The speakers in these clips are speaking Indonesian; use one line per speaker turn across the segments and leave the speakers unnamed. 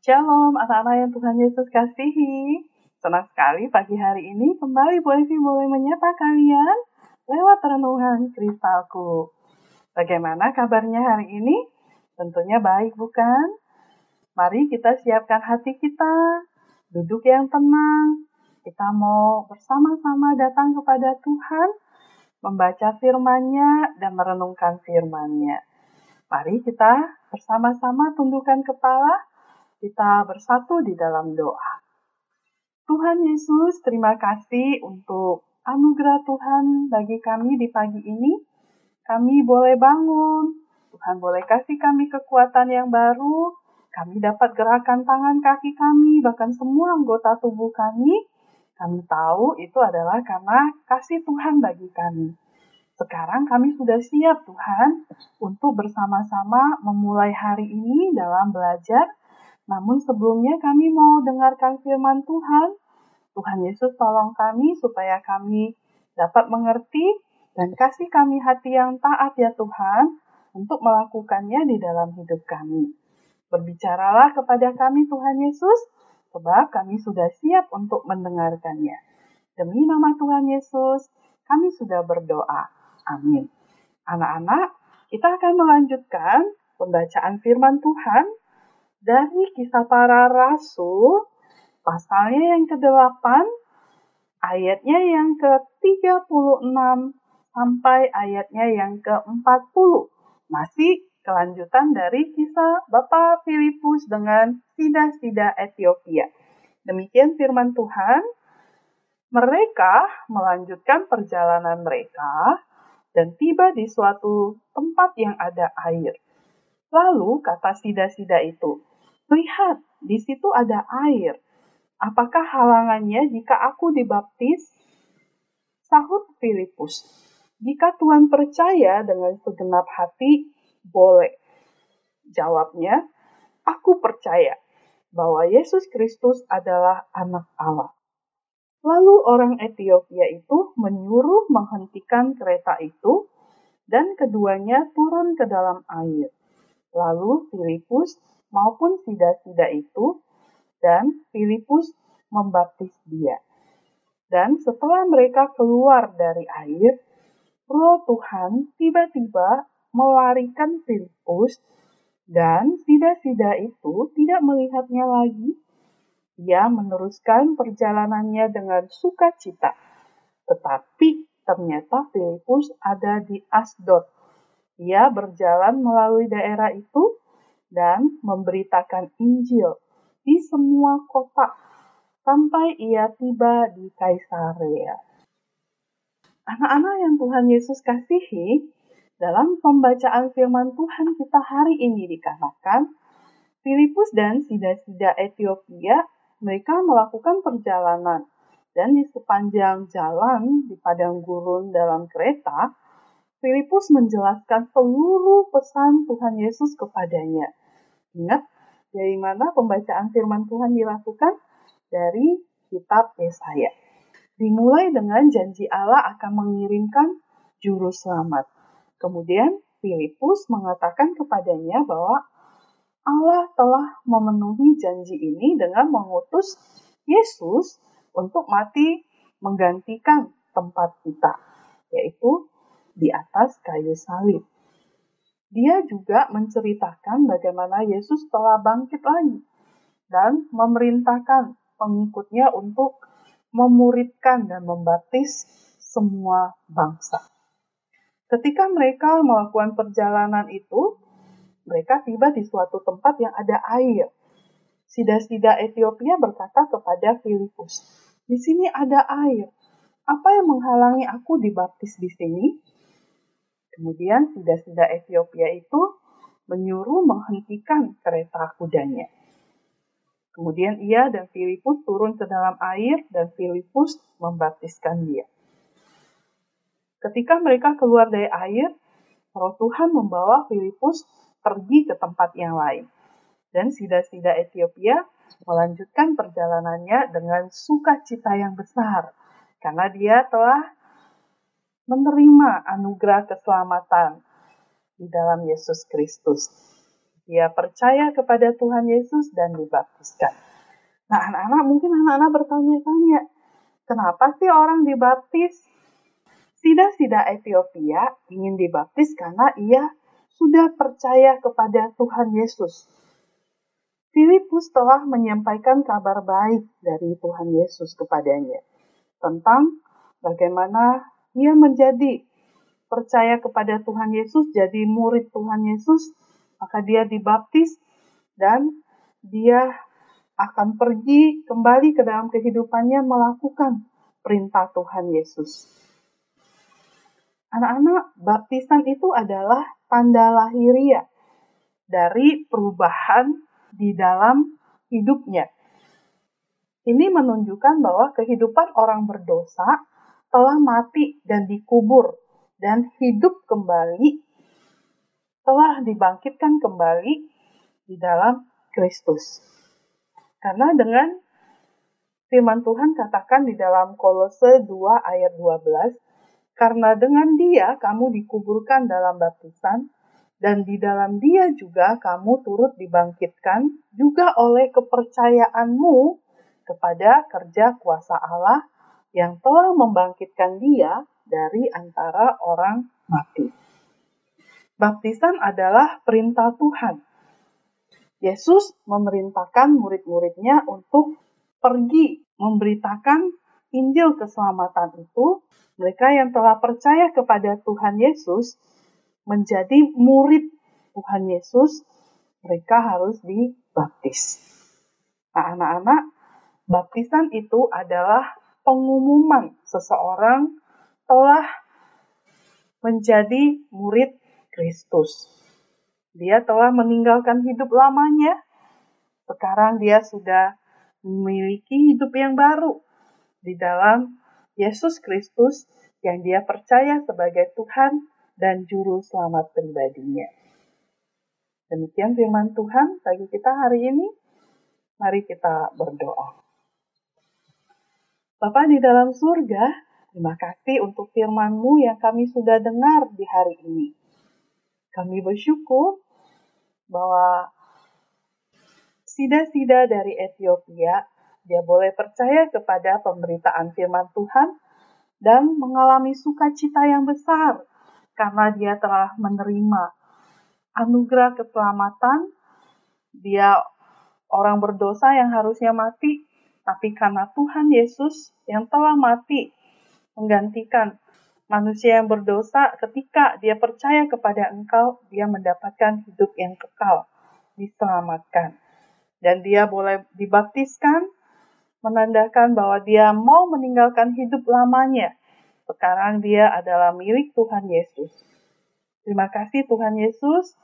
Shalom anak-anak yang Tuhan Yesus kasihi. Senang sekali pagi hari ini kembali Bu Evi boleh menyapa kalian lewat renungan kristalku. Bagaimana kabarnya hari ini? Tentunya baik bukan? Mari kita siapkan hati kita, duduk yang tenang. Kita mau bersama-sama datang kepada Tuhan, membaca firman-Nya dan merenungkan firman-Nya. Mari kita bersama-sama tundukkan kepala, kita bersatu di dalam doa. Tuhan Yesus, terima kasih untuk anugerah Tuhan bagi kami di pagi ini. Kami boleh bangun, Tuhan boleh kasih kami kekuatan yang baru, kami dapat gerakan tangan kaki kami, bahkan semua anggota tubuh kami. Kami tahu itu adalah karena kasih Tuhan bagi kami. Sekarang kami sudah siap Tuhan untuk bersama-sama memulai hari ini dalam belajar. Namun sebelumnya kami mau dengarkan firman Tuhan. Tuhan Yesus tolong kami supaya kami dapat mengerti dan kasih kami hati yang taat ya Tuhan untuk melakukannya di dalam hidup kami. Berbicaralah kepada kami Tuhan Yesus, sebab kami sudah siap untuk mendengarkannya. Demi nama Tuhan Yesus, kami sudah berdoa. Amin. Anak-anak, kita akan melanjutkan pembacaan firman Tuhan dari kisah para rasul, pasalnya yang ke-8, ayatnya yang ke-36 sampai ayatnya yang ke-40. Masih kelanjutan dari kisah Bapak Filipus dengan sida-sida Ethiopia. Demikian firman Tuhan. Mereka melanjutkan perjalanan mereka dan tiba di suatu tempat yang ada air. Lalu kata sida-sida itu, Lihat, di situ ada air. Apakah halangannya jika aku dibaptis? Sahut Filipus, jika Tuhan percaya dengan segenap hati, boleh. Jawabnya, aku percaya bahwa Yesus Kristus adalah anak Allah. Lalu orang Ethiopia itu menyuruh menghentikan kereta itu, dan keduanya turun ke dalam air. Lalu Filipus maupun sida-sida itu, dan Filipus membaptis dia. Dan setelah mereka keluar dari air, Roh Tuhan tiba-tiba melarikan Filipus, dan sida-sida itu tidak melihatnya lagi ia meneruskan perjalanannya dengan sukacita. Tetapi ternyata Filipus ada di Asdod. Ia berjalan melalui daerah itu dan memberitakan Injil di semua kota sampai ia tiba di Kaisarea. Anak-anak yang Tuhan Yesus kasihi, dalam pembacaan firman Tuhan kita hari ini dikatakan, Filipus dan sida-sida Ethiopia mereka melakukan perjalanan dan di sepanjang jalan di padang gurun dalam kereta, Filipus menjelaskan seluruh pesan Tuhan Yesus kepadanya. Ingat, dari mana pembacaan firman Tuhan dilakukan? Dari kitab Yesaya. Dimulai dengan janji Allah akan mengirimkan juru selamat. Kemudian Filipus mengatakan kepadanya bahwa Allah telah memenuhi janji ini dengan mengutus Yesus untuk mati menggantikan tempat kita, yaitu di atas kayu salib. Dia juga menceritakan bagaimana Yesus telah bangkit lagi dan memerintahkan pengikutnya untuk memuridkan dan membaptis semua bangsa. Ketika mereka melakukan perjalanan itu, mereka tiba di suatu tempat yang ada air. Sida-sida Ethiopia berkata kepada Filipus, "Di sini ada air. Apa yang menghalangi aku dibaptis di sini?" Kemudian sida-sida Ethiopia itu menyuruh menghentikan kereta kudanya. Kemudian ia dan Filipus turun ke dalam air dan Filipus membaptiskan dia. Ketika mereka keluar dari air, Roh Tuhan membawa Filipus pergi ke tempat yang lain. Dan sida-sida Ethiopia melanjutkan perjalanannya dengan sukacita yang besar karena dia telah menerima anugerah keselamatan di dalam Yesus Kristus. Dia percaya kepada Tuhan Yesus dan dibaptiskan. Nah, anak-anak mungkin anak-anak bertanya-tanya, kenapa sih orang dibaptis? Sida-sida Ethiopia ingin dibaptis karena ia sudah percaya kepada Tuhan Yesus. Filipus telah menyampaikan kabar baik dari Tuhan Yesus kepadanya tentang bagaimana ia menjadi percaya kepada Tuhan Yesus, jadi murid Tuhan Yesus, maka dia dibaptis dan dia akan pergi kembali ke dalam kehidupannya melakukan perintah Tuhan Yesus. Anak-anak, baptisan itu adalah tanda lahiriah dari perubahan di dalam hidupnya. Ini menunjukkan bahwa kehidupan orang berdosa telah mati dan dikubur dan hidup kembali telah dibangkitkan kembali di dalam Kristus. Karena dengan firman Tuhan katakan di dalam Kolose 2 ayat 12, karena dengan dia kamu dikuburkan dalam baptisan, dan di dalam dia juga kamu turut dibangkitkan juga oleh kepercayaanmu kepada kerja kuasa Allah yang telah membangkitkan dia dari antara orang mati. Baptisan adalah perintah Tuhan. Yesus memerintahkan murid-muridnya untuk pergi memberitakan Injil keselamatan itu mereka yang telah percaya kepada Tuhan Yesus menjadi murid Tuhan Yesus, mereka harus dibaptis. Nah, anak-anak, baptisan itu adalah pengumuman seseorang telah menjadi murid Kristus. Dia telah meninggalkan hidup lamanya, sekarang dia sudah memiliki hidup yang baru di dalam Yesus Kristus yang dia percaya sebagai Tuhan dan Juru Selamat pribadinya. Demikian firman Tuhan bagi kita hari ini. Mari kita berdoa. Bapak di dalam surga, terima kasih untuk firman-Mu yang kami sudah dengar di hari ini. Kami bersyukur bahwa sida-sida dari Ethiopia dia boleh percaya kepada pemberitaan firman Tuhan dan mengalami sukacita yang besar karena dia telah menerima anugerah keselamatan. Dia orang berdosa yang harusnya mati, tapi karena Tuhan Yesus yang telah mati menggantikan manusia yang berdosa ketika dia percaya kepada engkau, dia mendapatkan hidup yang kekal, diselamatkan. Dan dia boleh dibaptiskan menandakan bahwa dia mau meninggalkan hidup lamanya. Sekarang dia adalah milik Tuhan Yesus. Terima kasih Tuhan Yesus.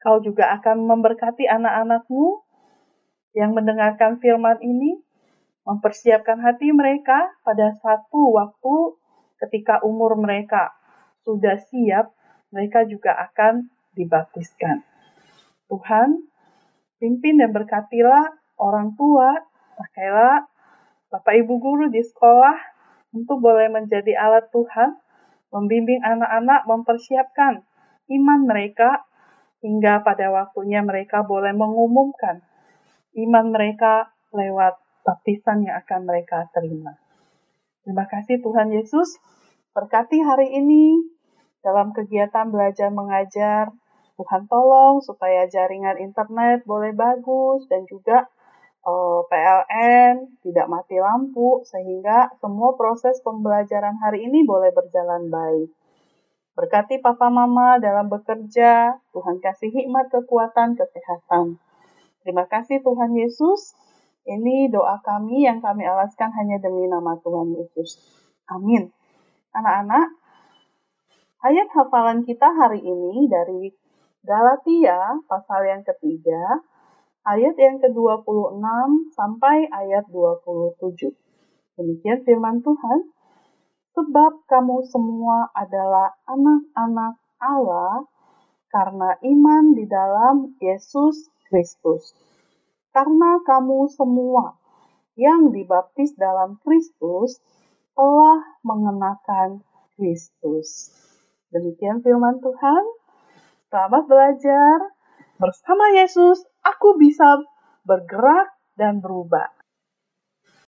Kau juga akan memberkati anak-anakmu yang mendengarkan firman ini, mempersiapkan hati mereka pada satu waktu ketika umur mereka sudah siap, mereka juga akan dibaptiskan. Tuhan, pimpin dan berkatilah orang tua Pakailah Bapak Ibu guru di sekolah untuk boleh menjadi alat Tuhan, membimbing anak-anak mempersiapkan iman mereka hingga pada waktunya mereka boleh mengumumkan iman mereka lewat baptisan yang akan mereka terima. Terima kasih Tuhan Yesus, berkati hari ini dalam kegiatan belajar mengajar. Tuhan tolong supaya jaringan internet boleh bagus dan juga eh, PLN, tidak mati lampu, sehingga semua proses pembelajaran hari ini boleh berjalan baik. Berkati papa mama dalam bekerja, Tuhan kasih hikmat, kekuatan, kesehatan. Terima kasih Tuhan Yesus. Ini doa kami yang kami alaskan hanya demi nama Tuhan Yesus. Amin. Anak-anak, ayat hafalan kita hari ini dari Galatia pasal yang ketiga ayat yang ke-26 sampai ayat 27. Demikian firman Tuhan. Sebab kamu semua adalah anak-anak Allah karena iman di dalam Yesus Kristus. Karena kamu semua yang dibaptis dalam Kristus telah mengenakan Kristus. Demikian firman Tuhan. Selamat belajar. Bersama Yesus, aku bisa bergerak dan berubah.